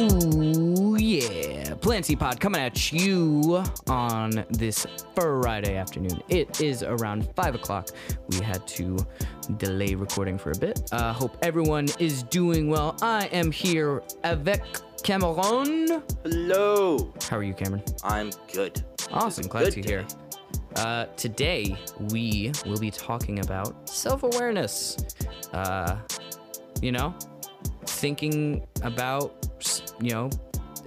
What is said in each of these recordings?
Ooh, yeah. Planty Pod coming at you on this Friday afternoon. It is around 5 o'clock. We had to delay recording for a bit. Uh, hope everyone is doing well. I am here avec Cameron. Hello. How are you, Cameron? I'm good. Awesome. Glad good to hear. Uh, today, we will be talking about self awareness. Uh, you know, thinking about, you know,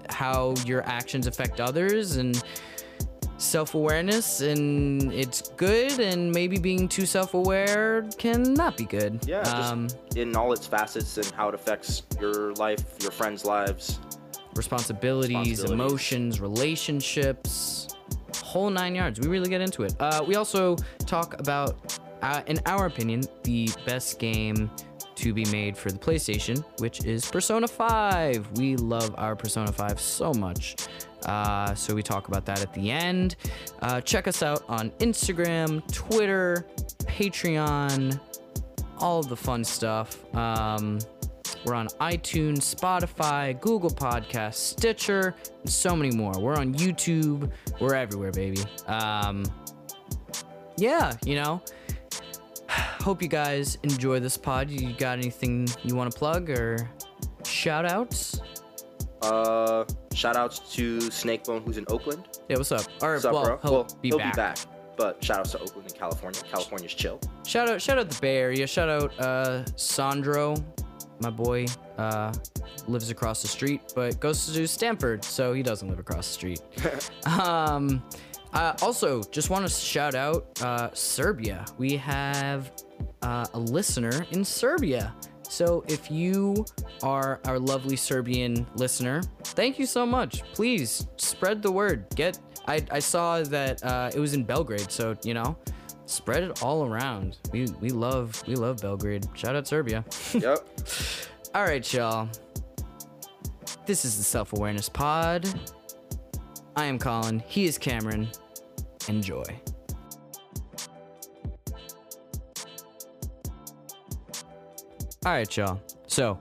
how your actions affect others and self awareness, and it's good, and maybe being too self aware can not be good. Yeah, just Um, in all its facets and how it affects your life, your friends' lives. responsibilities, Responsibilities. emotions, relationships, whole nine yards. We really get into it. Uh, we also talk about, uh, in our opinion, the best game to be made for the PlayStation, which is Persona 5. We love our Persona 5 so much. Uh, so we talk about that at the end. Uh, check us out on Instagram, Twitter, Patreon, all of the fun stuff. Um, we're on iTunes, Spotify, Google Podcasts, Stitcher, and so many more. We're on YouTube. We're everywhere, baby. Um, yeah, you know. Hope you guys enjoy this pod. You got anything you want to plug or shout outs? Uh, shout outs to Snakebone, who's in Oakland. Yeah, what's up? Or What's up, well, bro? he'll, well, be, he'll back. be back. But shout outs to Oakland and California. California's chill. Shout out, shout out the Bay Area. Shout out uh, Sandro, my boy. Uh, lives across the street, but goes to Stanford, so he doesn't live across the street. um, uh, also, just want to shout out uh, Serbia. We have uh, a listener in Serbia. So if you are our lovely Serbian listener, thank you so much. Please spread the word. Get. I, I saw that uh, it was in Belgrade, so you know, spread it all around. We we love we love Belgrade. Shout out Serbia. yep. All right, y'all. This is the Self Awareness Pod. I am Colin. He is Cameron. Enjoy. All right, y'all. So,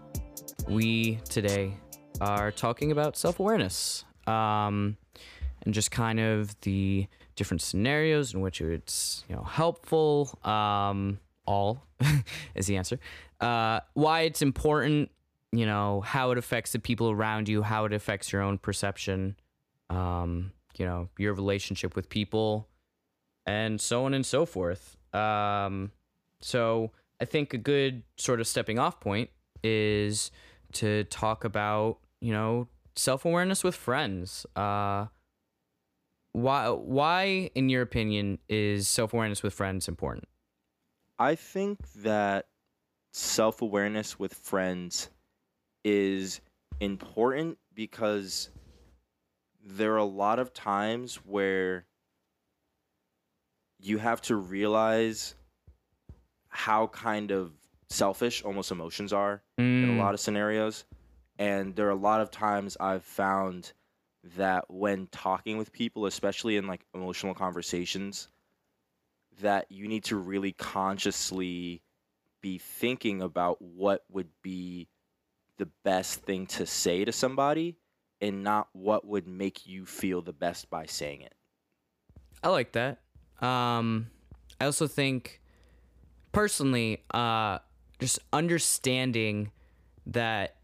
we today are talking about self awareness um, and just kind of the different scenarios in which it's you know helpful. Um, all is the answer. Uh, why it's important, you know, how it affects the people around you, how it affects your own perception, um, you know, your relationship with people, and so on and so forth. Um, so I think a good sort of stepping off point is to talk about, you know, self awareness with friends. Uh, why, why, in your opinion, is self awareness with friends important? I think that self awareness with friends is important because there are a lot of times where you have to realize how kind of selfish almost emotions are in a mm. lot of scenarios. And there are a lot of times I've found that when talking with people, especially in like emotional conversations, that you need to really consciously be thinking about what would be the best thing to say to somebody and not what would make you feel the best by saying it. I like that. Um, I also think, personally, uh, just understanding that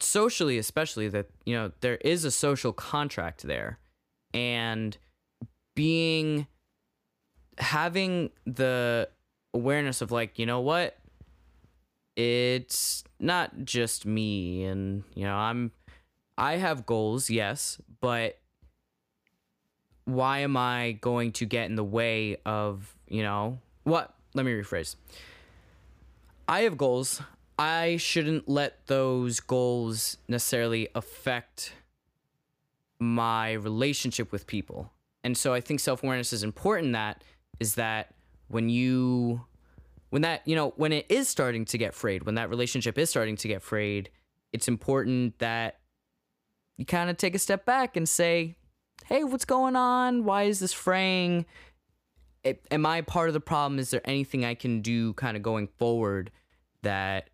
socially, especially that you know there is a social contract there, and being having the awareness of like you know what it's not just me and you know i'm i have goals yes but why am I going to get in the way of, you know, what? Let me rephrase. I have goals. I shouldn't let those goals necessarily affect my relationship with people. And so I think self-awareness is important that is that when you when that, you know, when it is starting to get frayed, when that relationship is starting to get frayed, it's important that you kind of take a step back and say, hey, what's going on? Why is this fraying? Am I part of the problem? Is there anything I can do kind of going forward that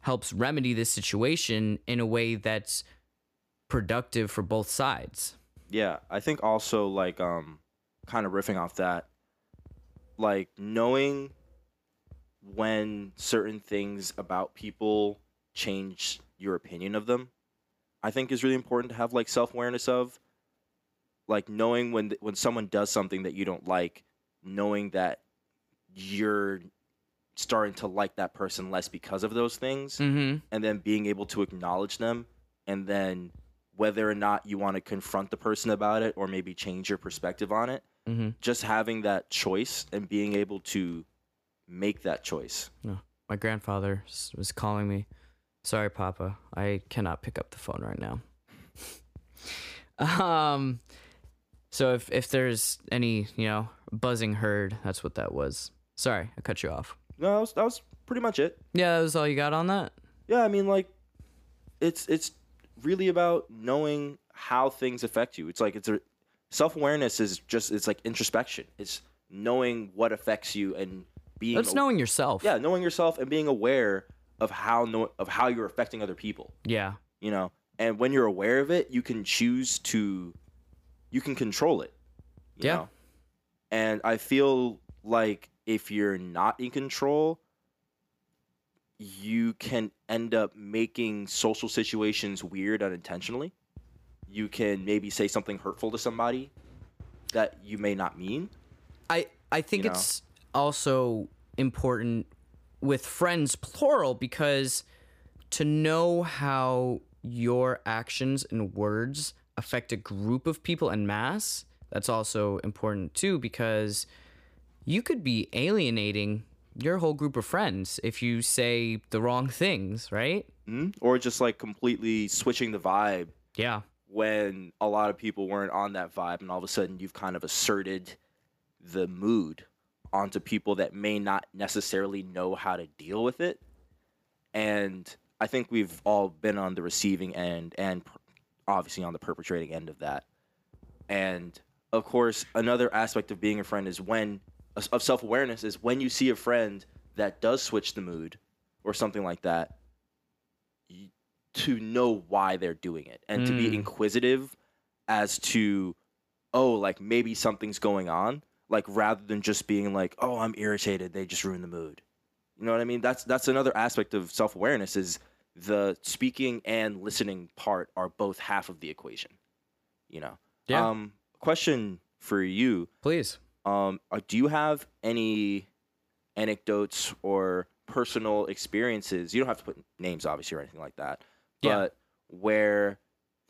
helps remedy this situation in a way that's productive for both sides. Yeah, I think also like um kind of riffing off that like knowing when certain things about people change your opinion of them I think is really important to have like self-awareness of like knowing when when someone does something that you don't like knowing that you're starting to like that person less because of those things Mm-hmm. and then being able to acknowledge them and then whether or not you want to confront the person about it or maybe change your perspective on it Mm-hmm. just having that choice and being able to make that choice No. My grandfather was calling me. Sorry, Papa. I cannot pick up the phone right now. um, so if if there's any you know buzzing heard, that's what that was. Sorry, I cut you off. no that was, that was pretty much it Yeah, that was all you got on that. yeah i mean like it's it's really about knowing how things affect you it's like it's a self-awareness is just it's like introspection it's knowing what affects you and being That's knowing yourself. yeah knowing yourself and being aware of how know, of how you're affecting other people Yeah. you know and when you're aware of it you can choose to you can control it you Yeah. know? and i feel like if you're not in control you can end up making social situations weird unintentionally you can maybe say something hurtful to somebody that you may not mean I I think You know? it's also important with friends plural because to know how your actions and words affect a group of people en masse that's also important too because you could be alienating your whole group of friends if you say the wrong things, right? mm? or just like completely switching the vibe Yeah. when a lot of people weren't on that vibe and all of a sudden you've kind of asserted the mood onto people that may not necessarily know how to deal with it. And i think we've all been on the receiving end and obviously on the perpetrating end of that. And of course another aspect of being a friend is when of self-awareness is when you see a friend that does switch the mood or something like that to know why they're doing it and to be Mm. inquisitive as to oh like maybe something's going on like rather than just being like oh i'm irritated they just ruin the mood you know what i mean that's that's another aspect of self-awareness is the speaking and listening part are both half of the equation you know Yeah. um question for you Please. um, uh, do you have any anecdotes or personal experiences? You don't have to put names, obviously, or anything like that. Yeah. But where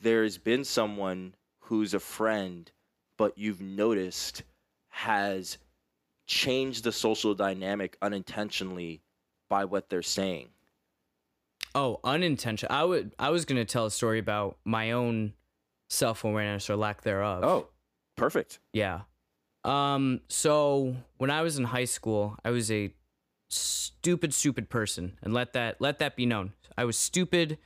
there's been someone who's a friend, but you've noticed has changed the social dynamic unintentionally by what they're saying. Oh, unintentional. I would I was going to tell a story about my own self-awareness or lack thereof. Oh, perfect. Yeah. Um so when I was in high school, I was a stupid stupid person and let that let that be known. I was stupid,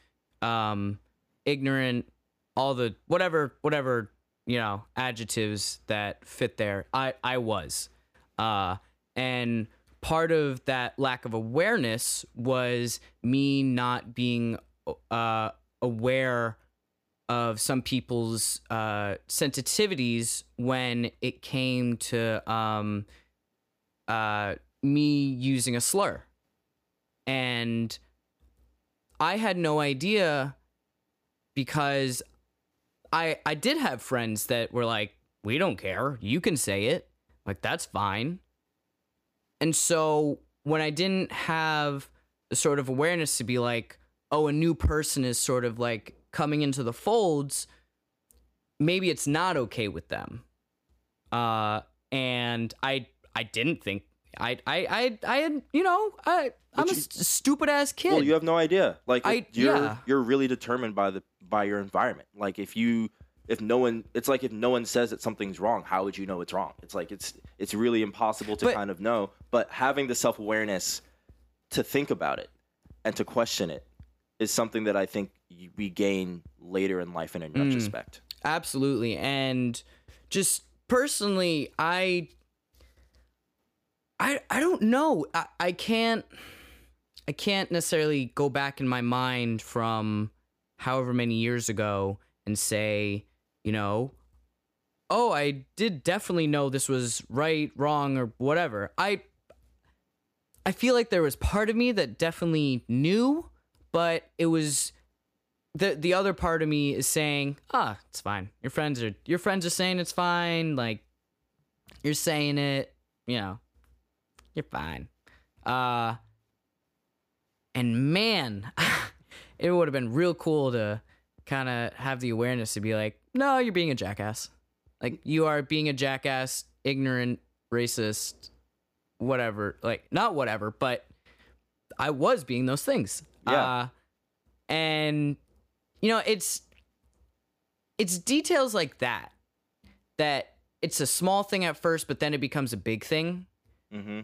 um ignorant, all the whatever whatever, you know, adjectives that fit there. I I was. Uh and part of that lack of awareness was me not being uh aware of some people's uh, sensitivities when it came to um, uh, me using a slur. And I had no idea because I I did have friends that were like, "We don't care. You can say it. Like that's fine." And so when I didn't have the sort of awareness to be like, "Oh, a new person is sort of like coming into the folds," maybe it's not okay with them. Uh, and I I didn't think I I I I had you know I I'm a st- stupid ass kid. Well, you have no idea. Like I- you're yeah. you're really determined by the by your environment. Like if you if no one it's like if no one says that something's wrong, how would you know it's wrong? It's like it's it's really impossible to But- kind of know. But having the self-awareness to think about it and to question it is something that I think we gain later in life in a Mm. retrospect. Absolutely. And just personally, I I I don't know. I, I can't I can't necessarily go back in my mind from however many years ago and say, you know, oh, I did definitely know this was right, wrong, or whatever. I I feel like there was part of me that definitely knew, but it was the the other part of me is saying, ah, it's fine. Your friends are your friends are saying it's fine. Like you're saying it, you know, you're fine. Uh, and man, it would have been real cool to kind of have the awareness to be like, no, you're being a jackass. Like you are being a jackass, ignorant, racist, whatever. Like not whatever, but I was being those things. Yeah. Uh, and you know, it's it's details like that that it's a small thing at first, but then it becomes a big thing Mm-hmm.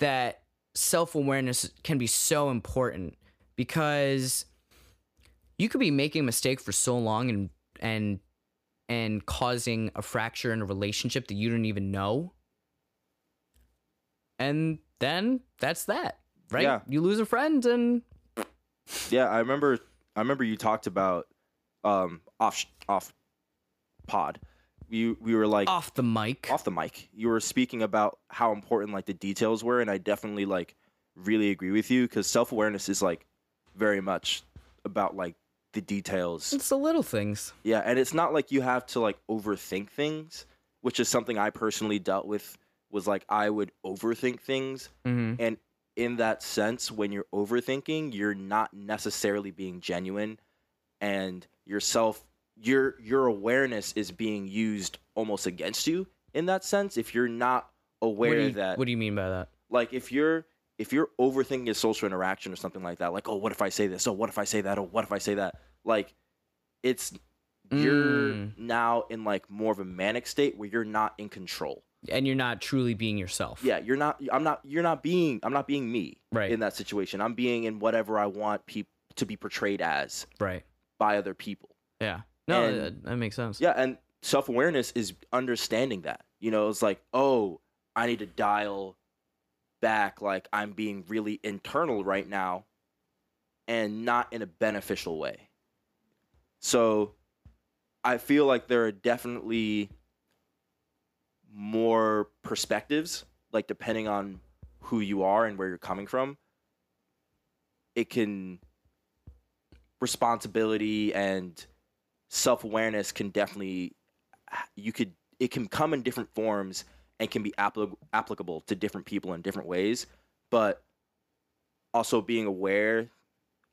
that self awareness can be so important because you could be making a mistake for so long and and and causing a fracture in a relationship that you don't even know. And then that's that, right? Yeah. You lose a friend and Yeah, I remember. I remember you talked about um, off off pod. You we were like off the mic. off the mic. You were speaking about how important like the details were, and I definitely like really agree with you because self awareness is like very much about like the details. It's the little things. Yeah, and it's not like you have to like overthink things, which is something I personally dealt with. Was like I would overthink things, Mm-hmm. and in that sense, when you're overthinking, you're not necessarily being genuine, and yourself, your your awareness is being used almost against you in that sense. If you're not aware what you, that, What do you mean by that? like, if you're if you're overthinking a social interaction or something like that, like, oh, what if I say this? Oh, what if I say that? Oh, what if I say that? Like, it's you're Mm. now in like more of a manic state where you're not in control. And you're not truly being yourself. Yeah, you're not. I'm not. You're not being. I'm not being me. Right. In that situation, I'm being in whatever I want people to be portrayed as Right. by other people. Yeah. No, And- that, that makes sense. Yeah, and self awareness is understanding that. You know, it's like, oh, I need to dial back. Like I'm being really internal right now, and not in a beneficial way. So, I feel like there are definitely more perspectives, like depending on who you are and where you're coming from. It can responsibility and self-awareness can definitely you could it can come in different forms and can be appli- applicable to different people in different ways but also being aware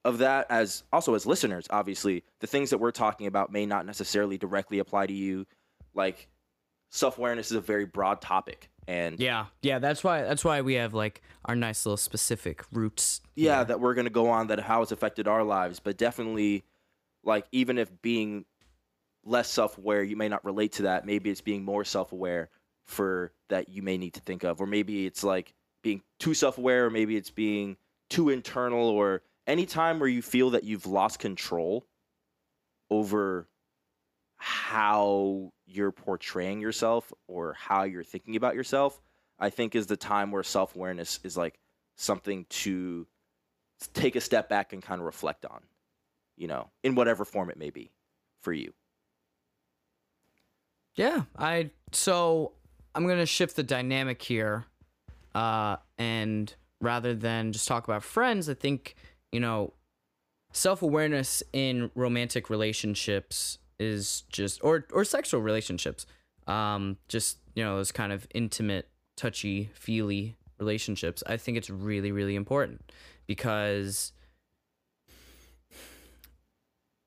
of that as also as listeners obviously the things that we're talking about may not necessarily directly apply to you like self-awareness is a very broad topic and Yeah. Yeah. That's why. That's why we have like our nice little specific roots. yeah here. that we're to go on that how it's affected our lives but definitely like even if being less self-aware you may not relate to that maybe it's being more self-aware for that you may need to think of or maybe it's like being too self-aware or maybe it's being too internal or any time where you feel that you've lost control over how you're portraying yourself or how you're thinking about yourself i think is the time where self-awareness is like something to take a step back and kind of reflect on, you know, in whatever form it may be for you. Yeah, I so I'm gonna shift the dynamic here, uh, and rather than just talk about friends, I think you know, self awareness in romantic relationships is just or or sexual relationships, um, just you know those kind of intimate, touchy, feely relationships. I think it's really really important because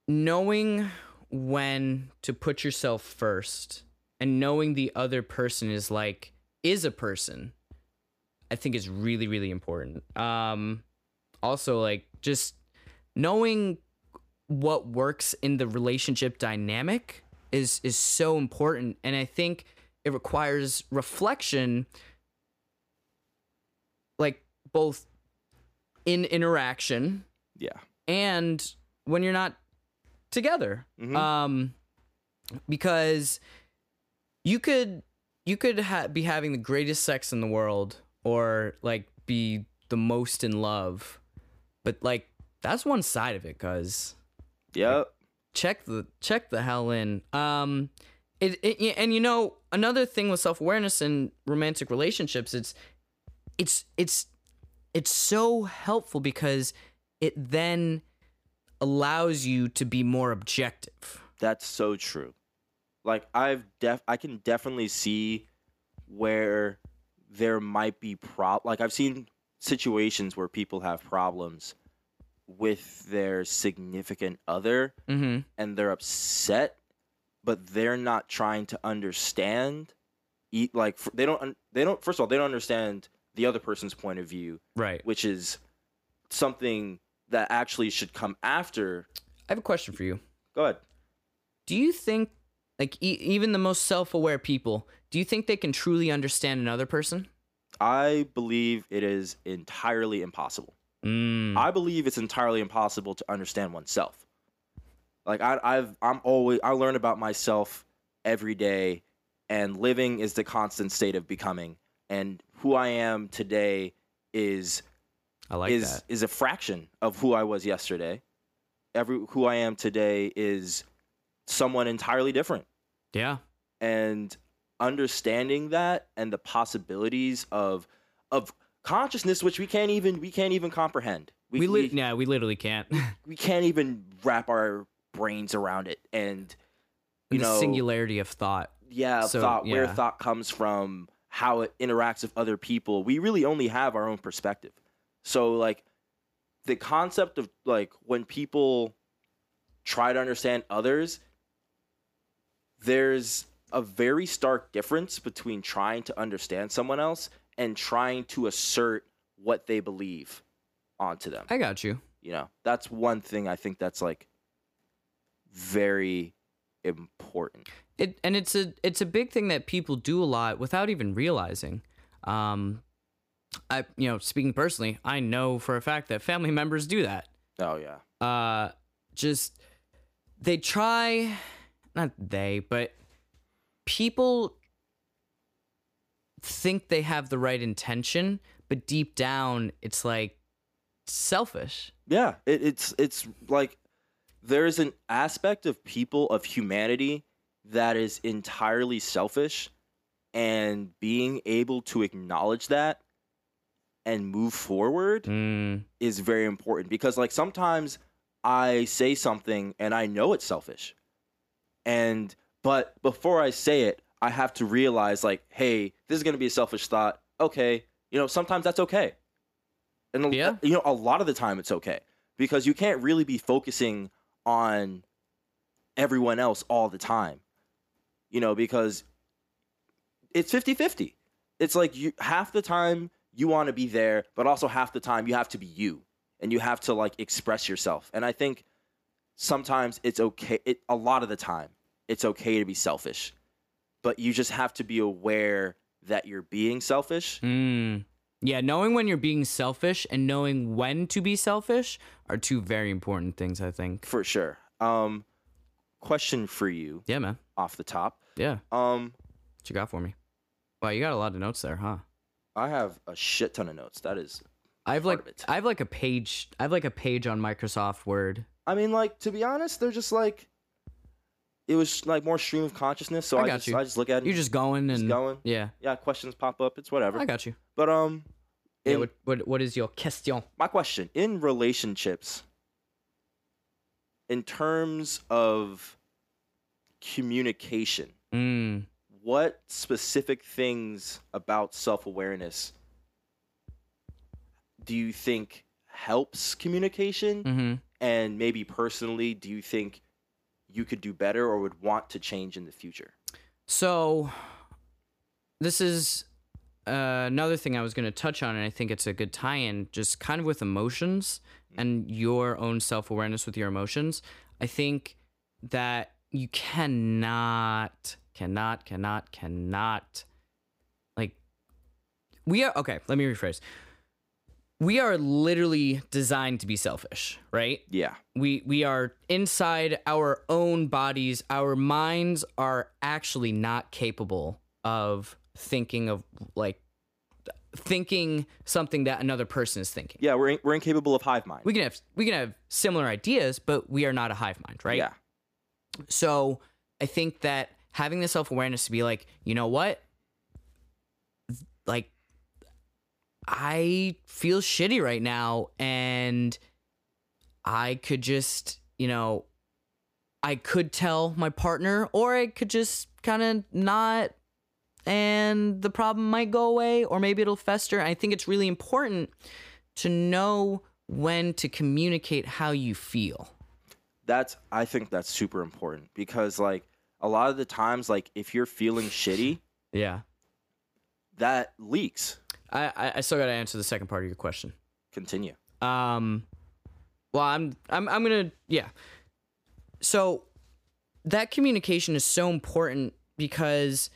knowing when to put yourself first and knowing the other person is like is a person i think is really really important um also like just knowing what works in the relationship dynamic is is so important and i think it requires reflection like both in interaction Yeah. and when you're not together Mhm. um because you could you could ha- be having the greatest sex in the world or like be the most in love but like that's one side of it cuz Yep. check the check the hell in. Um, it, it and you know another thing with self awareness and romantic relationships, it's it's it's it's so helpful because it then allows you to be more objective. That's so true. Like I've def I can definitely see where there might be prob like I've seen situations where people have problems with their significant other Mm-hmm. and they're upset but they're not trying to understand eat like they don't they don't first of all they don't understand the other person's point of view Right. which is something that actually should come after I have a question for you. go ahead Do you think, like, e- even the most self aware people, do you think they can truly understand another person? I believe it is entirely impossible. Mm. I believe it's entirely impossible to understand oneself. Like I, I've, I'm always, I learn about myself every day, and living is the constant state of becoming. And who I am today is I like is that. is a fraction of who I was yesterday. Every who I am today is someone entirely different. Yeah. and understanding that and the possibilities of of consciousness which we can't even we can't even comprehend we, We, li- we, yeah, we literally can't. we can't even wrap our brains around it and you the know singularity of thought. yeah so, thought where thought comes from how it interacts with other people we really only have our own perspective so like the concept of like when people try to understand others there's a very stark difference between trying to understand someone else and trying to assert what they believe onto them I got you. you know that's one thing i think that's like very important It and it's a it's a big thing that people do a lot without even realizing. Um, I you know speaking personally, I know for a fact that family members do that. oh yeah uh just they try not they but people think they have the right intention but deep down it's like selfish. Yeah, it, it's it's like there's an aspect of people of humanity that is entirely selfish, and being able to acknowledge that and move forward mm, is very important because like sometimes I say something and I know it's selfish, and but before I say it, I have to realize like, hey, this is gonna be a selfish thought. Okay, you know, sometimes that's okay, and Yeah. you know, a lot of the time it's okay because you can't really be focusing on everyone else all the time, you know, because it's 50-50. It's like you half the time you want to be there, but also half the time you have to be you and you have to like express yourself. And I think sometimes it's okay. It, a lot of the time, it's okay to be selfish, but you just have to be aware that you're being selfish. mm. yeah knowing when you're being selfish and knowing when to be selfish are two very important things i think For sure. Um, question for you yeah man off the top. yeah Um, what you got for me wow you got a lot of notes there huh I have a shit ton of notes. That is, i have like i have like a page i have like a page on microsoft word I mean, like to be honest, they're just like, it was like more stream of consciousness. So I I, got just, you. I just look at it. you're just going and just going. yeah Yeah, questions pop up. It's whatever. i got you But um, Yeah, what, what what is your question? my question in relationships in terms of communication Mm, what specific things about self-awareness do you think helps communication Mm hmm and maybe personally do you think you could do better or would want to change in the future So, this is uh, another thing I was going to touch on, and I think it's a good tie-in, just kind of with emotions and your own self-awareness with your emotions. I think that you cannot, cannot, cannot, cannot, like, we are okay. Let me rephrase. We are literally designed to be selfish, right? yeah. We we are inside our own bodies. Our minds are actually not capable of thinking of like thinking something that another person is thinking. Yeah we're, in, we're incapable of hive mind. We can have we can have similar ideas but we are not a hive mind right? Yeah. So I think that having the self awareness to be like, you know what? Like, I feel shitty right now, and I could just, you know, I could tell my partner, or I could just kind of not, and the problem might go away, or maybe it'll fester. I think it's really important to know when to communicate how you feel. That's I think that's super important because like a lot of the times like if you're feeling shitty, Yeah. that leaks. I, I- still got to answer the second part of your question. Continue. Um, well, I'm I'm I'm gonna yeah. So that communication is so important because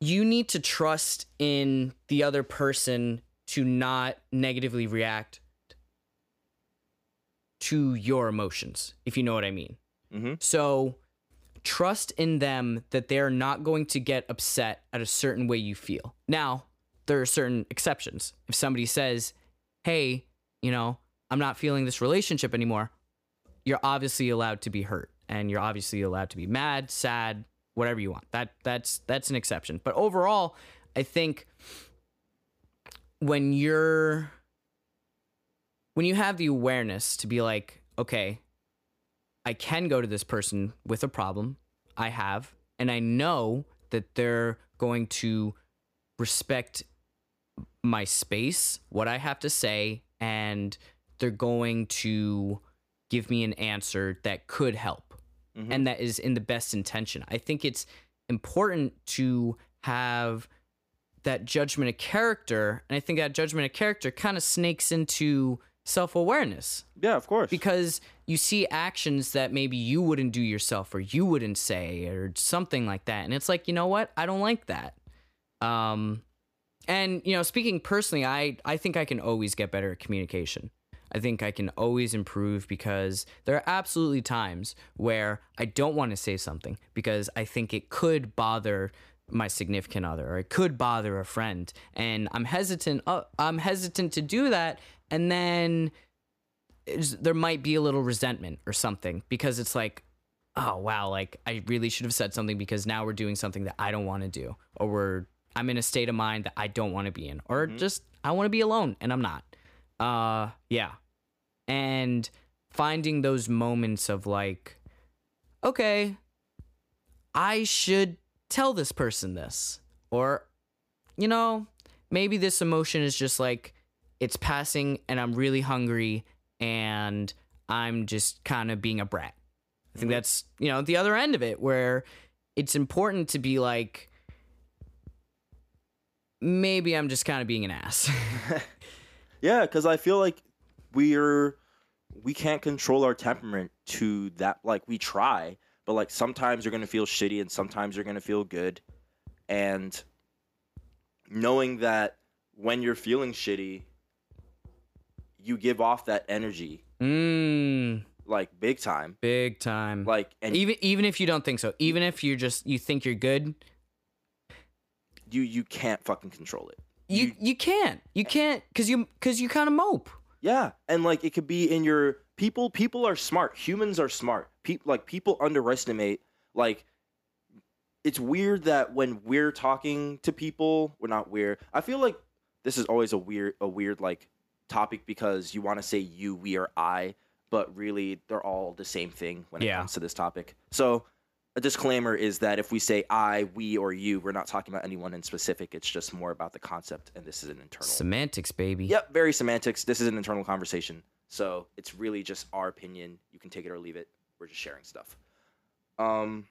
you need to trust in the other person to not negatively react to your emotions, if you know what I mean. Mm-hmm. So trust in them that they're not going to get upset at a certain way you feel. Now, there are certain exceptions. If somebody says, hey, you know, I'm not feeling this relationship anymore, you're obviously allowed to be hurt and you're obviously allowed to be mad, sad, whatever you want. That that's that's an exception. But overall, I think when you're when you have the awareness to be like, okay, I can go to this person with a problem I have, and I know that they're going to respect my space, what I have to say, and they're going to give me an answer that could help Mhm. and that is in the best intention. I think it's important to have that judgment of character, and I think that judgment of character kind of snakes into self awareness Yeah, of course. because you see actions that maybe you wouldn't do yourself or you wouldn't say or something like that and it's like you know what i don't like that um and you know speaking personally i i think i can always get better at communication. I think i can always improve because there are absolutely times where i don't want to say something because i think it could bother my significant other or it could bother a friend. And i'm hesitant uh, i'm hesitant to do that. And then there might be a little resentment or something because it's like oh wow like i really should have said something because now we're doing something that i don't want to do or we're i'm in a state of mind that i don't want to be in or just i want to be alone and i'm not. Uh yeah. And finding those moments of like okay i should tell this person this or you know maybe this emotion is just like it's passing and i'm really hungry and i'm just kind of being a brat. I think that's you know the other end of it where it's important to be like maybe i'm just kind of being an ass. Yeah, because I feel like we're we can't control our temperament to that. Like we try, but like sometimes you're gonna feel shitty and sometimes you're gonna feel good, and knowing that when you're feeling shitty, you give off that energy. Mm, like big time. big time. Like and even even if you don't think so. Even if you're just you think you're good you you can't fucking control it. you you can't you can't because you because you kind of mope Yeah, and like it could be in your people. People are smart. Humans are smart. People like people underestimate. Like it's weird that when we're talking to people, we're not weird. I feel like this is always a weird a weird like topic because you want to say you, we, or I, but really they're all the same thing when it Yeah. comes to this topic. So a disclaimer is that if we say I, we, or you, we're not talking about anyone in specific. It's just more about the concept, and this is an internal. semantics baby Yep, very semantics. This is an internal conversation. So it's really just our opinion. You can take it or leave it. We're just sharing stuff. Um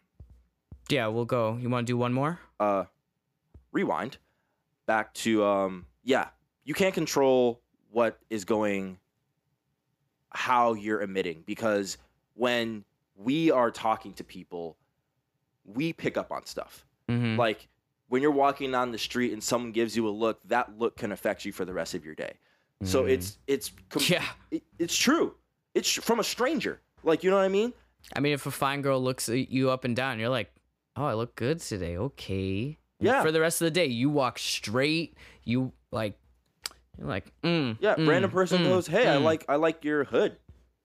yeah we'll go you want to do one more uh rewind back to um yeah, you can't control what is going how you're emitting because when we are talking to people, we pick up on stuff. mm-hmm. Like when you're walking down the street and someone gives you a look, that look can affect you for the rest of your day. So Mhm. it's it's com- yeah it, it's true. It's from a stranger. Like you know what I mean? I mean, if a fine girl looks at you up and down, you're like, "Oh, I look good today." Okay. Yeah. For the rest of the day, you walk straight. You like, you're like, mm, Yeah. mm, random person mm, goes, "Hey, I mm." like I like your hood."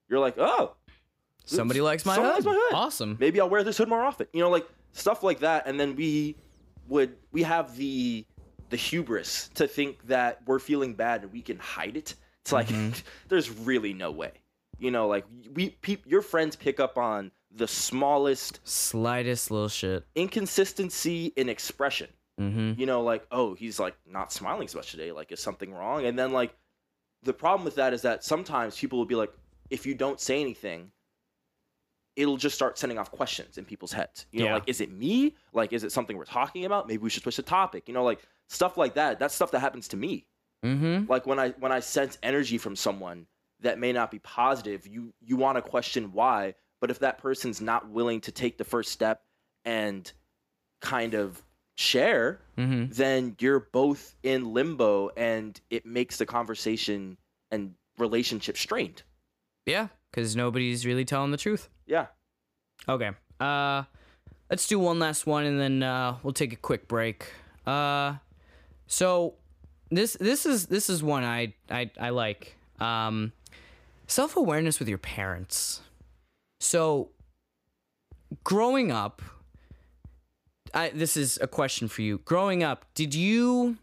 You're like, "Oh, somebody likes my Someone hood. likes my hood. Awesome. maybe I'll wear this hood more often. You know, like stuff like that. And then we would we have the the hubris to think that we're feeling bad and we can hide it. It's like there's really no way. You know, like we peop your friends pick up on the smallest Slightest little shit. inconsistency in expression. Mm-hmm. You know, like oh, he's like not smiling as much today. Like is something wrong? And then like the problem with that is that sometimes people will be like, if you don't say anything, it'll just start sending off questions in people's heads. You know, Yeah. like, is it me? Like, is it something we're talking about? Maybe we should switch the topic. You know, like stuff like that. That's stuff that happens to me. Mm-hmm. Like when I when I sense energy from someone that may not be positive, you you want to question why. But if that person's not willing to take the first step and kind of share, Mm-hmm. then you're both in limbo, and it makes the conversation and relationship strained. Yeah, because nobody's really telling the truth. Yeah. Okay. Uh, let's do one last one, and then uh, we'll take a quick break. Uh, so this this is this is one I I I like. Um, self awareness with your parents. So, growing up, I this is a question for you. Growing up, did you,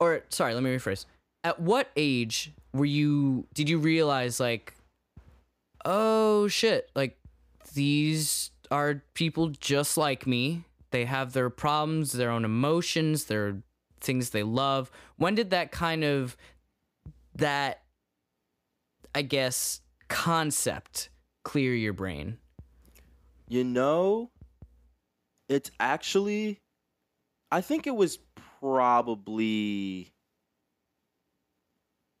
or sorry, let me rephrase. At what age were you? Did you realize like, oh shit, like these are people just like me. They have their problems, their own emotions, their things they love. When did that kind of that I guess concept clear your brain? You know, it's actually, I think it was probably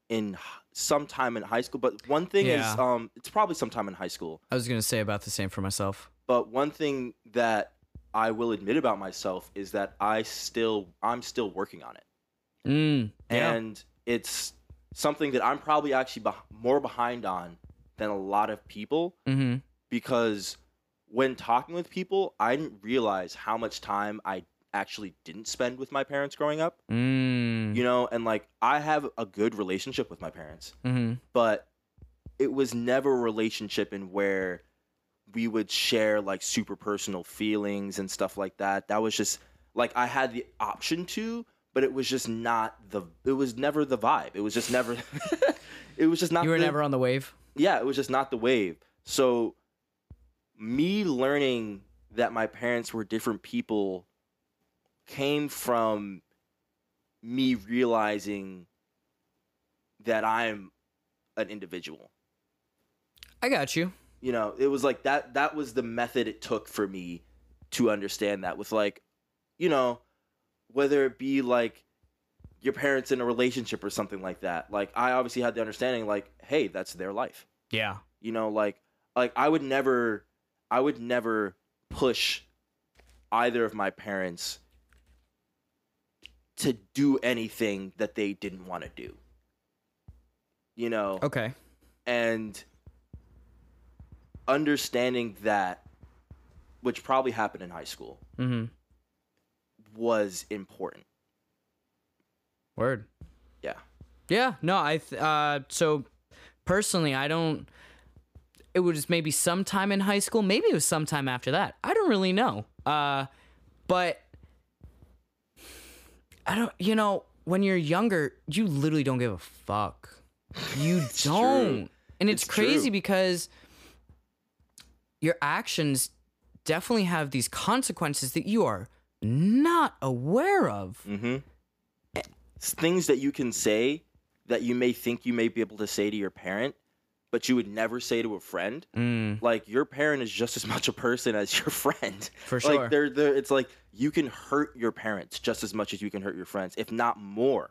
in sometime in high school. But one thing Yeah. is, um, it's probably sometime in high school. I was going to say about the same for myself. But one thing that I will admit about myself is that I still, I'm still working on it, Mm, yeah. and it's something that I'm probably actually beh- more behind on than a lot of people mhm. because when talking with people, I didn't realize how much time I actually didn't spend with my parents growing up. Mm. You know, and like I have a good relationship with my parents, Mhm. but it was never a relationship in where we would share like super personal feelings and stuff like that. That was just like I had the option to, but it was just not the it was never the vibe. It was just never it was just not You were the- never on the wave? yeah, it was just not the wave. So me learning that my parents were different people came from me realizing that I'm an individual. I got you. You know, it was like that that was the method it took for me to understand that with like, you know, whether it be like your parents in a relationship or something like that. Like I obviously had the understanding like, hey, that's their life Yeah. you know like like i would never i would never push either of my parents to do anything that they didn't want to do you know Okay. and understanding that which probably happened in high school Mhm. was important Word. yeah Yeah, no, I th- uh so personally I don't it was maybe sometime in high school, maybe it was sometime after that. I don't really know. Uh but I don't you know, when you're younger, you literally don't give a fuck. You don't. And it's, It's crazy true. because your actions definitely have these consequences that you are not aware of. mm-hmm things that you can say that you may think you may be able to say to your parent but you would never say to a friend Mm, like your parent is just as much a person as your friend. for sure. Like they're they're it's like you can hurt your parents just as much as you can hurt your friends, if not more.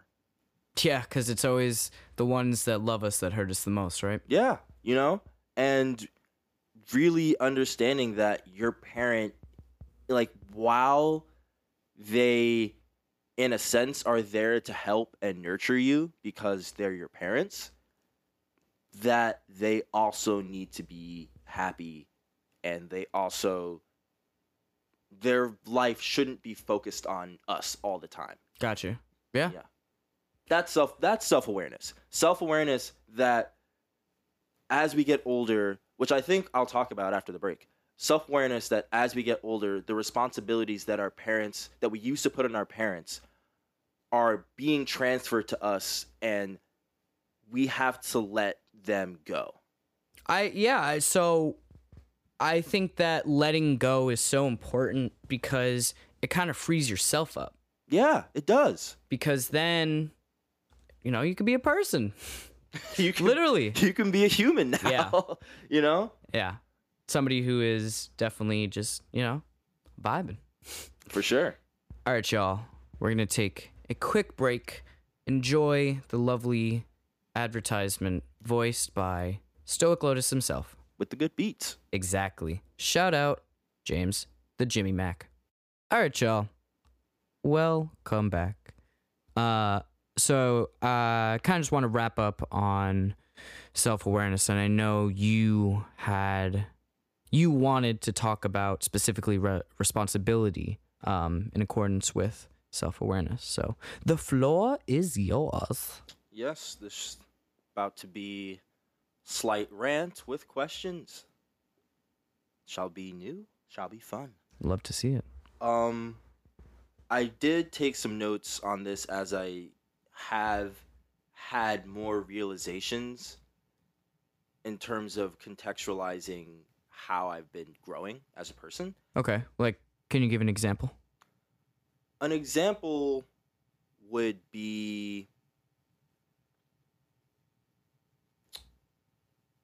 Yeah, because it's always the ones that love us that hurt us the most, right? Yeah, you know? And really understanding that your parent like while they in a sense are there to help and nurture you because they're your parents, that they also need to be happy and they also their life shouldn't be focused on us all the time. Gotcha. Yeah. Yeah. That's self that's self-awareness. Self-awareness that as we get older, which I think I'll talk about after the break. Self awareness that as we get older, the responsibilities that our parents, that we used to put on our parents, are being transferred to us, and we have to let them go. I yeah, so I think that letting go is so important because it kind of frees yourself up. Yeah, it does. Because then you know, you could be a person. you can, Literally. You can be a human now. Yeah. you know? Yeah. Somebody who is definitely just, you know, vibing. For sure. All right, y'all. We're going to take a quick break. Enjoy the lovely advertisement voiced by Stoic Lotus himself. With the good beats. Exactly. Shout out, James, the Jimmy Mac. All right, y'all. Welcome back. Uh, so I uh, kind of just want to wrap up on self awareness, and I know you had you wanted to talk about specifically re- responsibility um, in accordance with self awareness. So the floor is yours. Yes, this is about to be slight rant with questions. Shall be new, shall be fun. Love to see it. Um, I did take some notes on this as I have had more realizations in terms of contextualizing how I've been growing as a person. Okay. Like, can you give an example? An example would be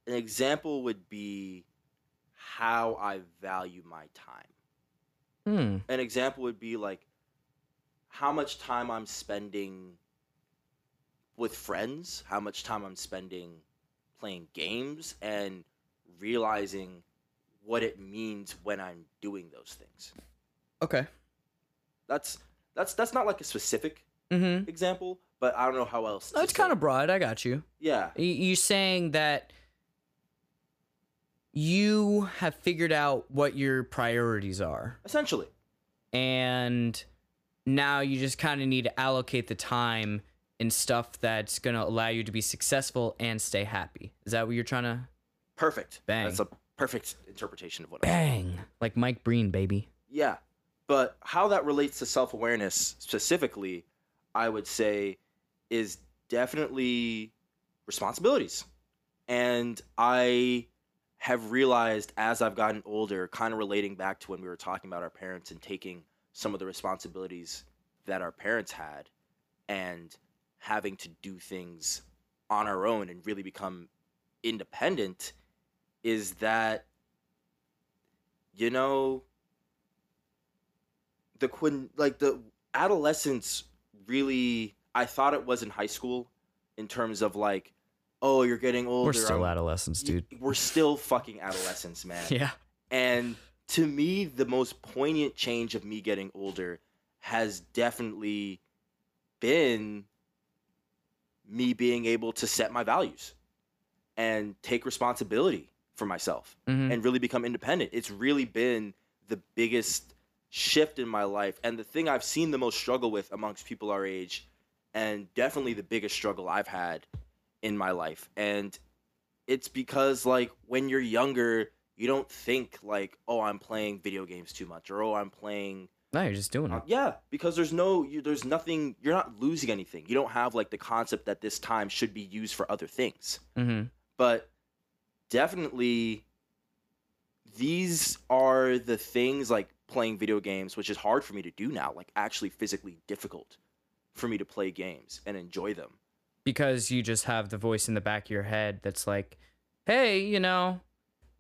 an example would be how I value my time. Hmm. An example would be like how much time I'm spending with friends, how much time I'm spending playing games, and realizing what it means when I'm doing those things. Okay. That's that's that's not like a specific Mm-hmm. example, but I don't know how else. Oh, it's kind of broad. I got you. yeah, You're saying that you have figured out what your priorities are, essentially. and now you just kind of need to allocate the time in stuff that's going to allow you to be successful and stay happy. Is that what you're trying to Perfect. Bang. That's a perfect interpretation of what I'm bang? Like Mike Breen, baby. Yeah. But how that relates to self awareness specifically, I would say, is definitely responsibilities. And I have realized as I've gotten older, kind of relating back to when we were talking about our parents and taking some of the responsibilities that our parents had and having to do things on our own and really become independent, is that, you know, the quin like the adolescence really I thought it was in high school in terms of like oh you're getting older We're still I'm- adolescents, dude. we're still fucking adolescents man Yeah. and to me the most poignant change of me getting older has definitely been me being able to set my values and take responsibility for myself Mhm. and really become independent. It's really been the biggest shift in my life and the thing I've seen the most struggle with amongst people our age and definitely the biggest struggle I've had in my life. And it's because like when you're younger, you don't think like, "Oh, I'm playing video games too much," or "Oh, I'm playing No, you're just doing uh, it. yeah, because there's no, you, there's nothing. You're not losing anything. You don't have like the concept that this time should be used for other things. Mm-hmm. But definitely, these are the things like playing video games, which is hard for me to do now. Like actually physically difficult for me to play games and enjoy them. Because you just have the voice in the back of your head that's like, "Hey, you know,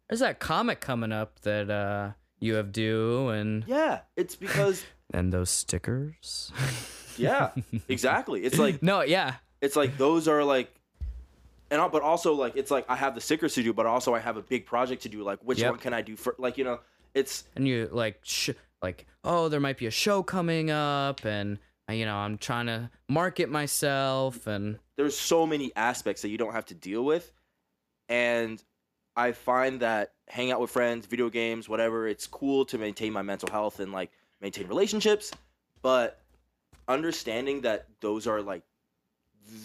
there's that comic coming up that uh you have due and Yeah, it's because and those stickers." yeah, exactly. It's like no, yeah. it's like those are like and but also like it's like I have the stickers to do, but also I have a big project to do. Like which Yep. one can I do for? Like you know, it's And you like sh- like, "Oh, there might be a show coming up and uh, you know, I'm trying to market myself and there's so many aspects that you don't have to deal with, and I find that hang out with friends, video games, whatever, it's cool to maintain my mental health and like maintain relationships, but understanding that those are like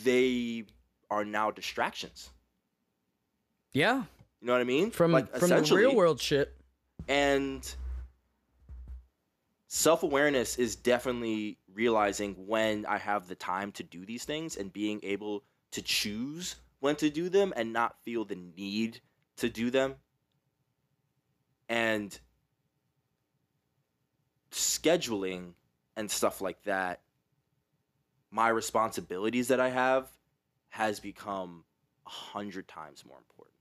they are now distractions. yeah. You know what I mean? From like from the real world shit. And self awareness is definitely realizing when I have the time to do these things and being able to choose when to do them and not feel the need to do them. And scheduling and stuff like that, my responsibilities that I have has become a hundred times more important.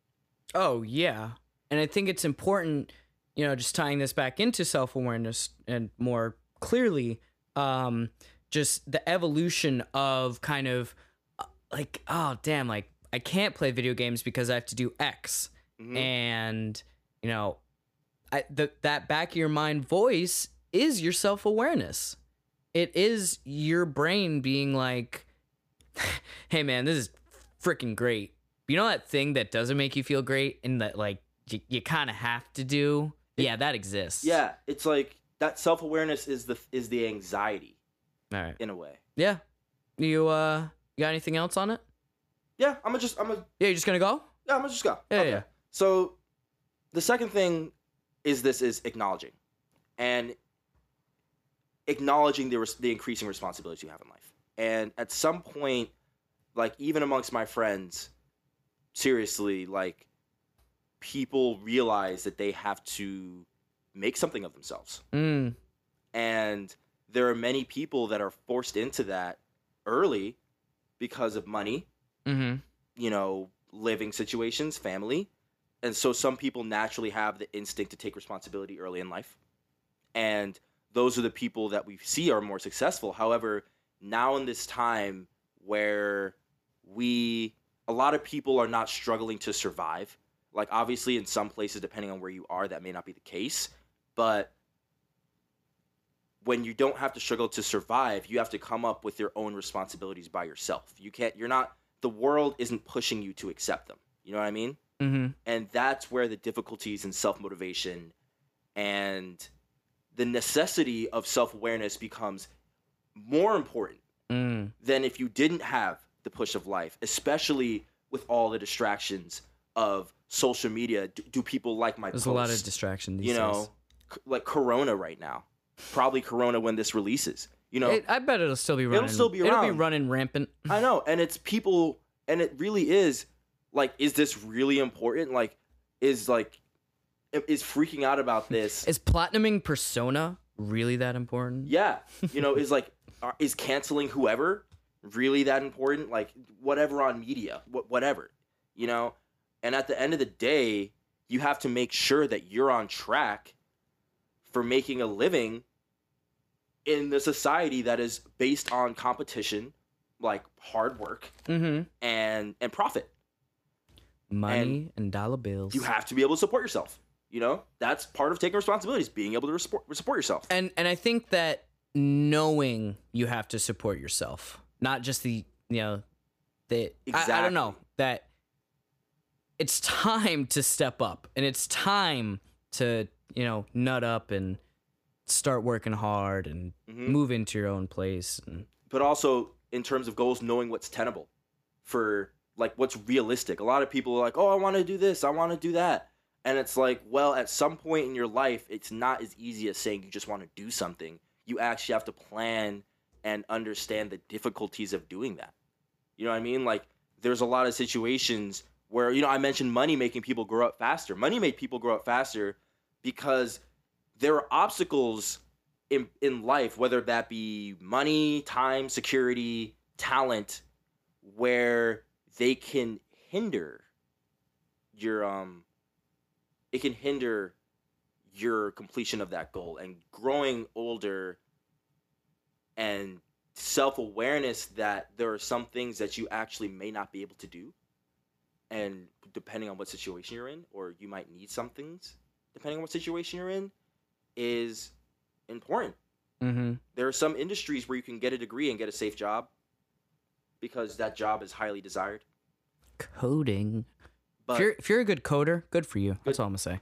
Oh yeah, and I think it's important, you know, just tying this back into self awareness and more clearly, um, just the evolution of kind of uh, like oh damn, like I can't play video games because I have to do X, Mhm. and you know, I the that back of your mind voice is your self awareness. It is your brain being like, "Hey man, this is freaking great." You know that thing that doesn't make you feel great and that like you, you kind of have to do? Yeah, that exists. Yeah, it's like that self awareness is the is the anxiety All right. in a way. Yeah. You uh you got anything else on it? Yeah, I'm gonna just I'm gonna Yeah, you're just gonna go? yeah I'm gonna just go. Yeah, yeah. So the second thing is this is acknowledging and acknowledging the res- the increasing responsibilities you have in life. And at some point, like even amongst my friends, seriously, like people realize that they have to make something of themselves. Mm. and there are many people that are forced into that early because of money Mm-hmm. you know living situations family and so some people naturally have the instinct to take responsibility early in life and those are the people that we see are more successful however now in this time where we a lot of people are not struggling to survive like obviously in some places depending on where you are that may not be the case but when you don't have to struggle to survive you have to come up with your own responsibilities by yourself you can't you're not the world isn't pushing you to accept them you know what i mean Mm-hmm. and that's where the difficulties in self-motivation and the necessity of self-awareness becomes more important Mm. than if you didn't have the push of life especially with all the distractions of social media do, do people like my posts? There's post? a lot of distraction these you know c- like corona right now probably corona when this releases you know It, I bet it'll still be running. still be It'll be running rampant. I know, and it's people, and it really is like, is this really important? Like, is like, is freaking out about this? Is platinuming persona really that important? yeah, you know, is like, are, is canceling whoever really that important? Like, whatever on media, wh- whatever, you know. And at the end of the day, you have to make sure that you're on track for making a living in the society that is based on competition, like hard work Mm-hmm. and and profit. Money and, dollar bills. You have to be able to support yourself. You know, that's part of taking responsibilities, being able to support, support yourself. and and I think that knowing you have to support yourself, not just the you know the I, I don't know that it's time to step up and it's time to you know nut up and start working hard and Mhm. move into your own place and But also in terms of goals, knowing what's tenable for like what's realistic. A lot of people are like, "Oh, I want to do this, I want to do that," and it's like, well, at some point in your life, it's not as easy as saying you just want to do something. You actually have to plan and understand the difficulties of doing that. You know what I mean? Like, there's a lot of situations where you know I mentioned money making people grow up faster. Money made people grow up faster because there are obstacles in in life, whether that be money, time, security, talent, where they can hinder your um it can hinder your completion of that goal and growing older and self-awareness that there are some things that you actually may not be able to do and depending on what situation you're in or you might need some things depending on what situation you're in is important mm-hmm. there are some industries where you can get a degree and get a safe job because that job is highly desired. coding. But if you're if you're a good coder, good for you. That's all I'm gonna say.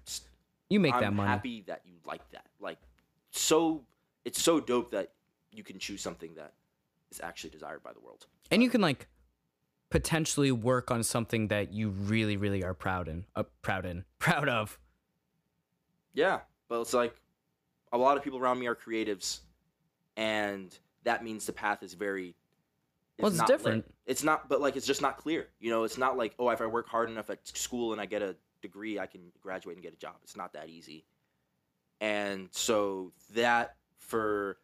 You make I'm that money. happy that you like that. Like so it's so dope that you can choose something that is actually desired by the world. and you can like potentially work on something that you really, really are proud in, uh, proud in, proud of. Yeah, but it's like a lot of people around me are creatives, and that means the path is very. Well, it's not lit. different. It's not, but like it's just not clear. You know, it's not like oh, if I work hard enough at school and I get a degree, I can graduate and get a job. It's not that easy. And so that for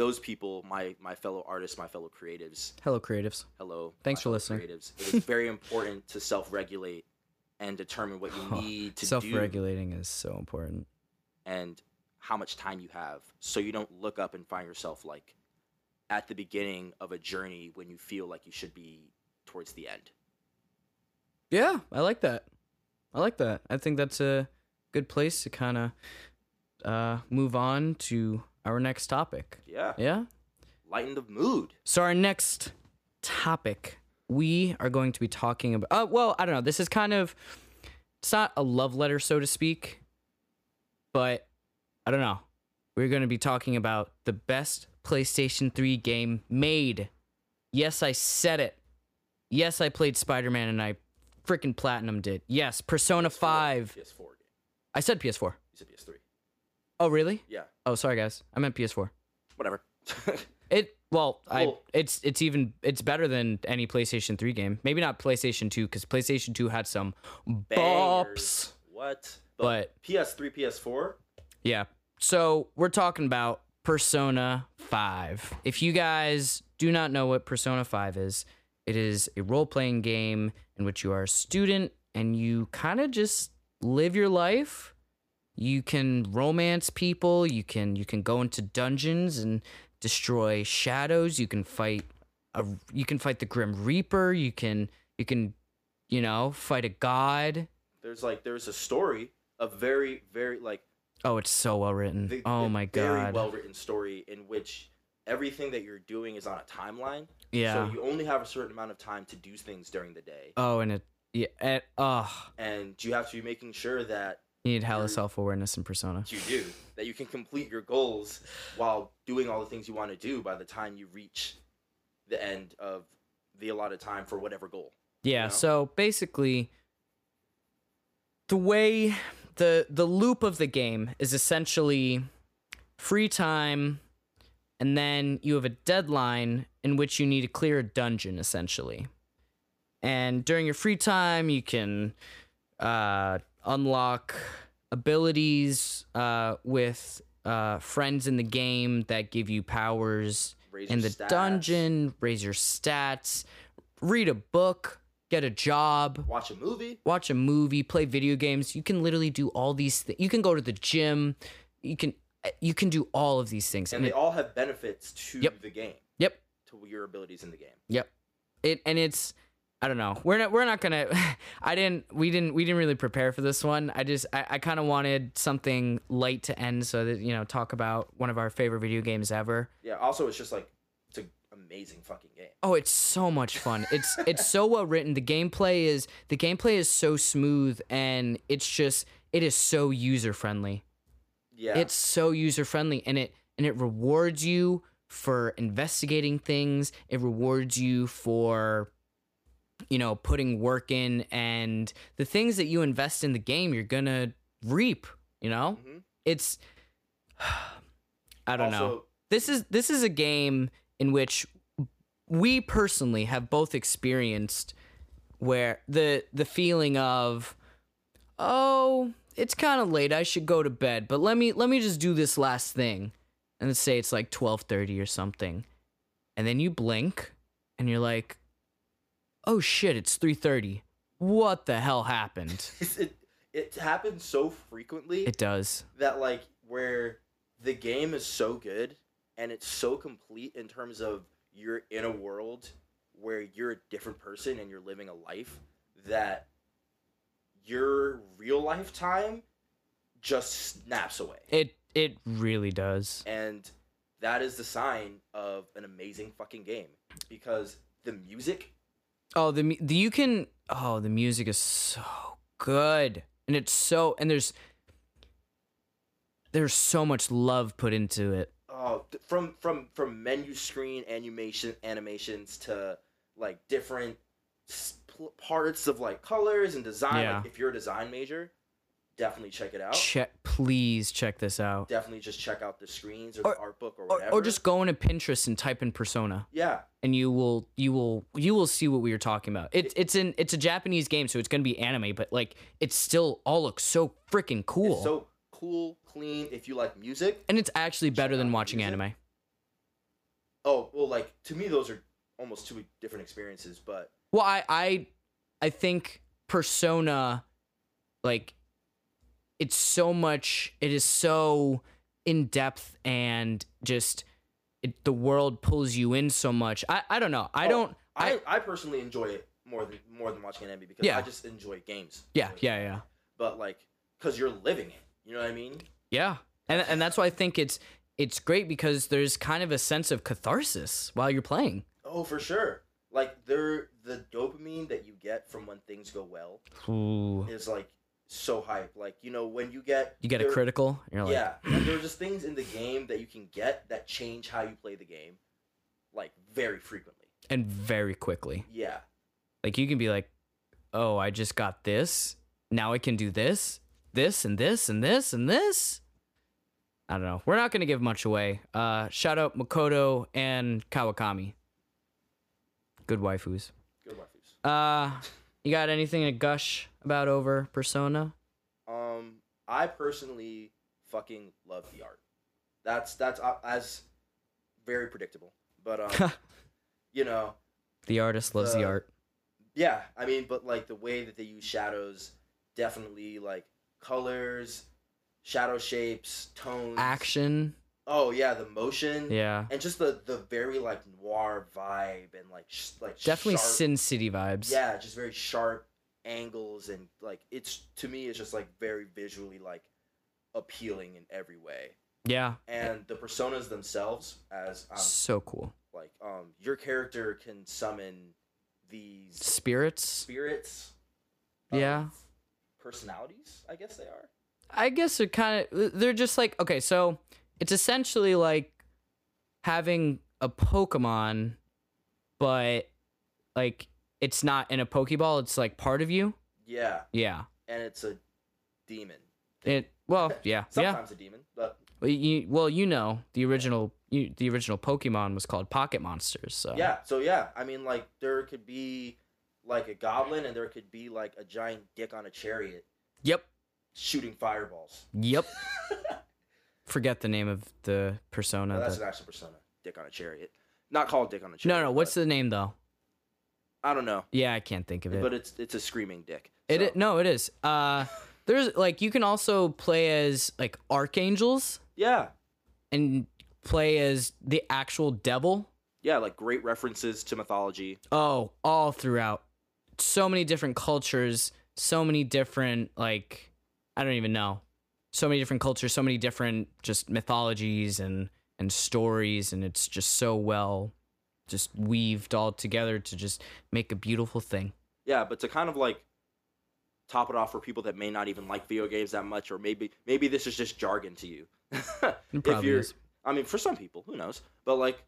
those people, my my fellow artists, my fellow creatives, Hello, creatives. hello. Thanks for listening. Creatives. It is very important to self-regulate and determine what you need to do Self-regulating is so important. and how much time you have so you don't look up and find yourself like at the beginning of a journey when you feel like you should be towards the end. Yeah, I like that. I like that. I think that's a good place to kind of uh, move on to our next topic. Yeah. Yeah. Lighten the mood. So our next topic, we are going to be talking about. Uh, well, I don't know. This is kind of. It's not a love letter, so to speak, but I don't know. We're going to be talking about the best PlayStation 3 game made. Yes, I said it. Yes, I played Spider Man and I freaking platinum did. Yes, Persona 5. PS4 game. I said PS4. You said PS3. Oh, really? Yeah. Oh, sorry, guys. I meant PS4. Whatever. It well, I it's it's even it's better than any PlayStation 3 game. Maybe not PlayStation 2 cuz PlayStation 2 had some bops. Bangers. What? But- PS3, PS4. Yeah. So, we're talking about Persona 5. If you guys do not know what Persona 5 is, it is a role-playing game in which you are a student and you kind of just live your life. You can romance people, you can you can go into dungeons and destroy shadows, you can fight a you can fight the Grim Reaper, you can you can you know, fight a god. There's like there's a story, a very very like Oh, it's so well written. the, oh my very well written story in which everything that you're doing is on a timeline. yeah. So you only have a certain amount of time to do things during the day, Oh, and it yeah, eh, it, oh, and you have to be making sure that you need hella self awareness and Persona. you do that you can complete your goals while doing all the things you want to do by the time you reach the end of the allotted time for whatever goal. Yeah, know? so basically the way the the loop of the game is essentially free time and then you have a deadline in which you need to clear a dungeon essentially. And during your free time you can uh unlock abilities uh with uh friends in the game that give you powers Raise in the stats. dungeon, raise your stats, read a book, get a job, Watch a movie. watch a movie, play video games. You can literally do all these things. You can go to the gym. You can you can do all of these things. And And they it, all have benefits to Yep. the game, yep, to your abilities in the game. yep. It and it's I don't know. We're not we're not gonna I didn't we didn't we didn't really prepare for this one. I just I, I kinda wanted something light to end so that, you know, talk about one of our favorite video games ever. Yeah. Also, it's just like it's an amazing fucking game. Oh, it's so much fun. It's it's so well written. The gameplay is the gameplay is so smooth and it's just it is so user friendly. Yeah. It's so user friendly and it and it rewards you for investigating things. It rewards you for you know, putting work in and the things that you invest in the game you're going to reap, you know? Mhm. It's I don't know this is this is a game in which we personally have both experienced where the the feeling of oh it's kind of late i should go to bed but let me let me just do this last thing and say it's like 12:30 or something and then you blink and you're like oh shit it's 3:30 what the hell happened? It it happens so frequently it does. that like where the game is so good and it's so complete in terms of you're in a world where you're a different person and you're living a life that your real lifetime just snaps away. it it really does. And that is the sign of an amazing fucking game because the music Oh, the the you can oh the music is so good and it's so and there's there's so much love put into it. oh from from from menu screen animation animations to like different parts of like colors and design. Yeah. Like, if you're a design major, definitely check it out. Check, please check this out. Definitely just check out the screens or, Or- the art book or Or, whatever. or just go into Pinterest and type in Persona, yeah, and you will you will you will see what we were talking about. It's it's in it's a Japanese game, so it's gonna be anime, but like it still all looks so freaking cool, it's so cool, clean. If you like music, and it's actually better than watching music. anime. oh well, like to me those are almost two different experiences. But Well, I I I think Persona like it's so much it is so in depth and just it, the world pulls you in so much. I I don't know. I Oh, don't I, I I personally enjoy it more than more than watching anime because Yeah. I just enjoy games. yeah, yeah, yeah. But like, cause you're living it. You know what I mean? Yeah. And and that's why I think it's it's great because there's kind of a sense of catharsis while you're playing. Oh, for sure. Like there, the dopamine that you get from when things go well Ooh. is like so hype. Like you know when you get You get a critical, you're like yeah, and there are just things in the game that you can get that change how you play the game, like very frequently. and very quickly. Yeah, Like you can be like, "Oh, I just got this. Now I can do this, this and this and this and this." I don't know. We're not to give much away. Uh shout out Makoto and Kawakami. Good waifus. good waifus. Uh you got anything to gush about over Persona? Um, I personally fucking love the art. That's that's uh, as very predictable, but um, you know, The artist loves the Uh, art. yeah. I mean, but like the way that they use shadows, definitely like colors, shadow shapes, tones, Action. Oh yeah, the motion. Yeah. And just the the very like noir vibe and like sh- like Definitely sharp, Sin City vibes. Yeah, just very sharp angles and like it's to me it's just like very visually like appealing in every way. Yeah. And the personas themselves, as um, So cool. like um, your character can summon these Spirits. spirits. Yeah. Personalities, I guess they are. I guess they're kind of they're just like okay, so it's essentially like having a Pokemon, but like it's not in a Pokeball. It's like part of you. Yeah, Yeah. and it's a demon. It well, yeah, yeah. Sometimes a demon, but Well, you well, you know the original you, the original Pokemon was called Pocket Monsters. So Yeah, so yeah, I mean, like there could be like a goblin, and there could be like a giant dick on a chariot Yep. shooting fireballs. Yep. Forget the name of the persona. No, that's that- an actual persona. Dick on a chariot, not called dick on a chariot. no, no. What's the name though? I don't know, Yeah, I can't think of it. but it's it's a screaming dick. It So, i- no, it is. Uh, there's like you can also play as like archangels yeah, and play as the actual devil. yeah, like great references to mythology. Oh, all throughout. So many different cultures, so many different like I don't even know. So many different cultures, so many different just mythologies and and stories and it's just so well just weaved all together to just make a beautiful thing. Yeah, but to kind of like top it off for people that may not even like video games that much, or maybe maybe this is just jargon to you. If you're, is. I mean, for some people, who knows? But like,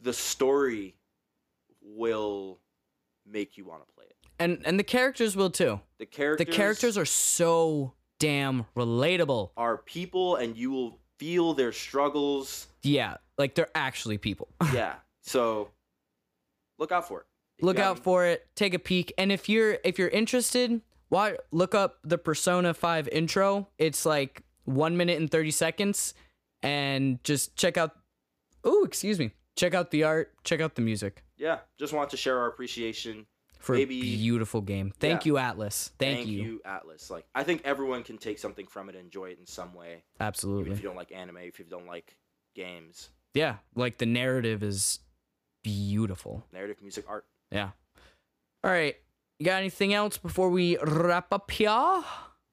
the story will make you want to play it. And and the characters will too. The characters, The characters are so damn relatable. are people, and you will feel their struggles. Yeah, like they're actually people. yeah, so look out for it. If look out for it take a peek and if you're if you're interested why look up the persona 5 intro it's like 1 minute and 30 seconds and just check out oh excuse me check out the art check out the music Yeah, just want to share our appreciation. for Maybe- a beautiful game thank Yeah. you Atlus thank, you. Atlus. Like, I think everyone can take something from it and enjoy it in some way. Even absolutely if you don't like anime, if you don't like games, yeah like the narrative is beautiful narrative, music, art. yeah all right you got anything else before we wrap up here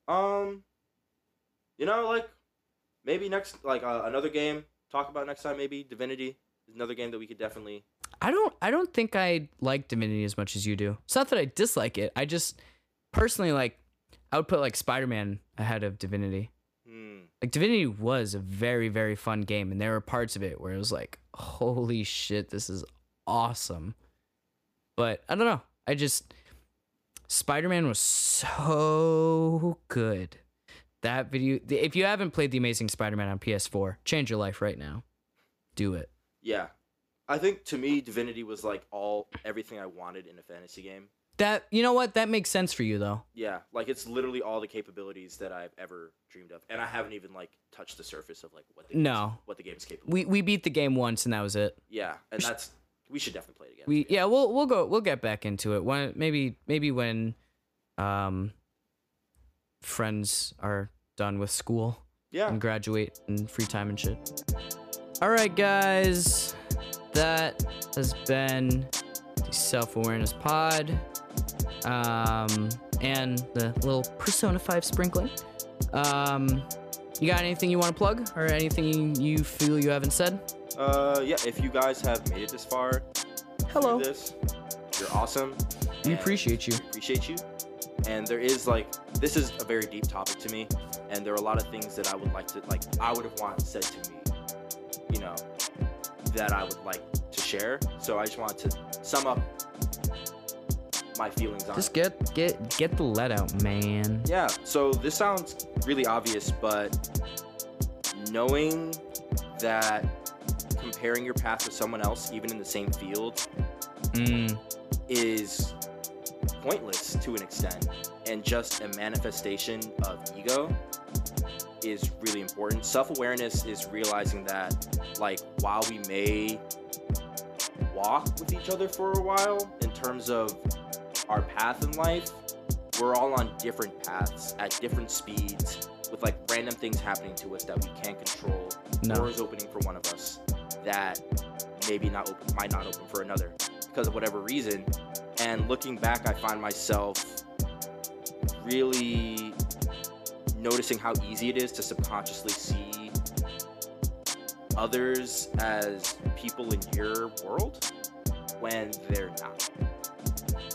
Um, you know, like maybe next, like uh, another game. Talk about next time. Maybe Divinity is another game that we could definitely. I don't I don't think I like Divinity as much as you do. It's not that I dislike it. I just personally like I would put like Spider-Man ahead of Divinity. Hmm. Like Divinity was a very very fun game and there were parts of it where it was like holy shit this is awesome. But I don't know. I just Spider-Man was so good. That video if you haven't played The Amazing Spider-Man on PS4, change your life right now. Do it. Yeah. I think to me Divinity was like all everything I wanted in a fantasy game. That you know what? That makes sense for you though. Yeah, like it's literally all the capabilities that I've ever dreamed of. And I haven't even like touched the surface of like what the No. what the game's capable. We we beat the game once and that was it. yeah, and that's we should definitely play it again. We yeah, we'll we'll go we'll get back into it. When maybe maybe when um friends are done with school yeah. and graduate and free time and shit. All right, guys. That has been the Self Awareness Pod. Um, and the little Persona 5 sprinkling. Um, you got anything you want to plug or anything you, you feel you haven't said? Uh, yeah. If you guys have made it this far, Hello. this, you're awesome. We appreciate you. appreciate you. And there is like this is a very deep topic to me, and there are a lot of things that I would like to like I would have wanted said to me, you know, that I would like to share. So I just want to sum up my feelings on Just get get get the let out, man. Yeah. So this sounds really obvious, but knowing that comparing your path with someone else, even in the same field, Mm, is pointless to an extent and just a manifestation of ego is really important. Self-awareness is realizing that like while we may walk with each other for a while in terms of our path in life, we're all on different paths at different speeds with like random things happening to us that we can't control. No. Doors opening for one of us that maybe not open might not open for another because of whatever reason. And looking back, I find myself really noticing how easy it is to subconsciously see others as people in your world when they're not.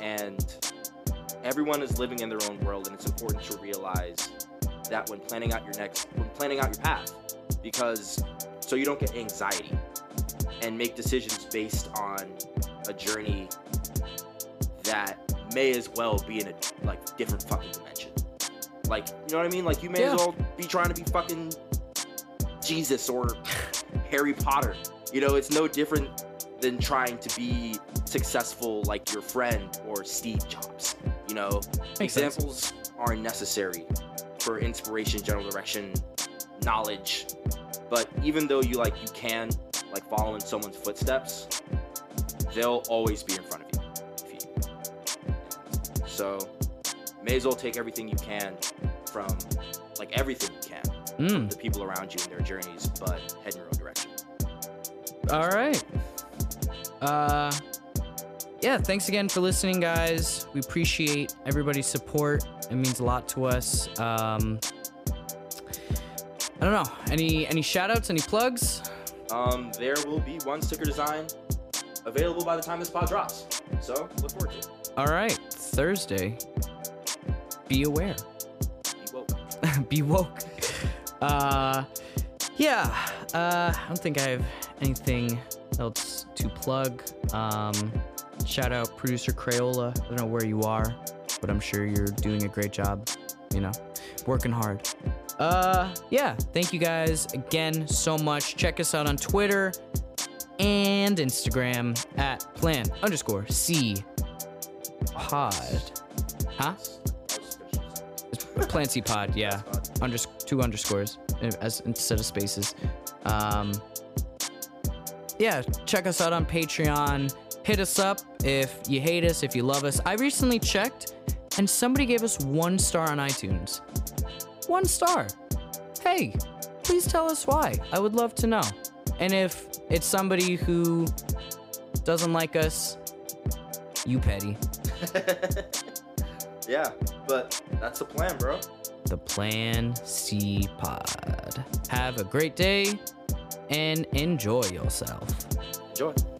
And everyone is living in their own world, and it's important to realize that when planning out your next, when planning out your path, because so you don't get anxiety and make decisions based on a journey that may as well be in a like different fucking dimension. Like, you know what I mean? Like you may Yeah. as well be trying to be fucking Jesus or Harry Potter. You know, it's no different than trying to be successful like your friend or Steve Jobs. You know, Makes sense. examples are necessary for inspiration, general direction, knowledge. But even though you like you can like follow in someone's footsteps, they'll always be in front of you. if you- So, may as well take everything you can from like everything you can, mm. the people around you and their journeys, but head in your own direction. All right. Uh, yeah. Thanks again for listening, guys. We appreciate everybody's support. It means a lot to us. Um, I don't know. Any any shout outs? Any plugs? Um, there will be one sticker design available by the time this pod drops. So look forward to it. All right. Thursday. Be aware. Be woke. be woke. Uh, yeah. Uh, I don't think I have anything else to plug. Um, shout out producer Crayola. I don't know where you are, but I'm sure you're doing a great job. You know, working hard. Uh, yeah. Thank you guys again so much. Check us out on Twitter and Instagram at plan underscore C pod. Huh? Plan C pod, yeah. Unders- two underscores as instead of spaces. Um, yeah, check us out on Patreon. Hit us up if you hate us, if you love us. I recently checked, and somebody gave us one star on iTunes. One star. Hey, please tell us why. I would love to know. And if it's somebody who doesn't like us, you petty. yeah, but that's the plan, bro. the Plan C Pod. Have a great day and enjoy yourself. Enjoy.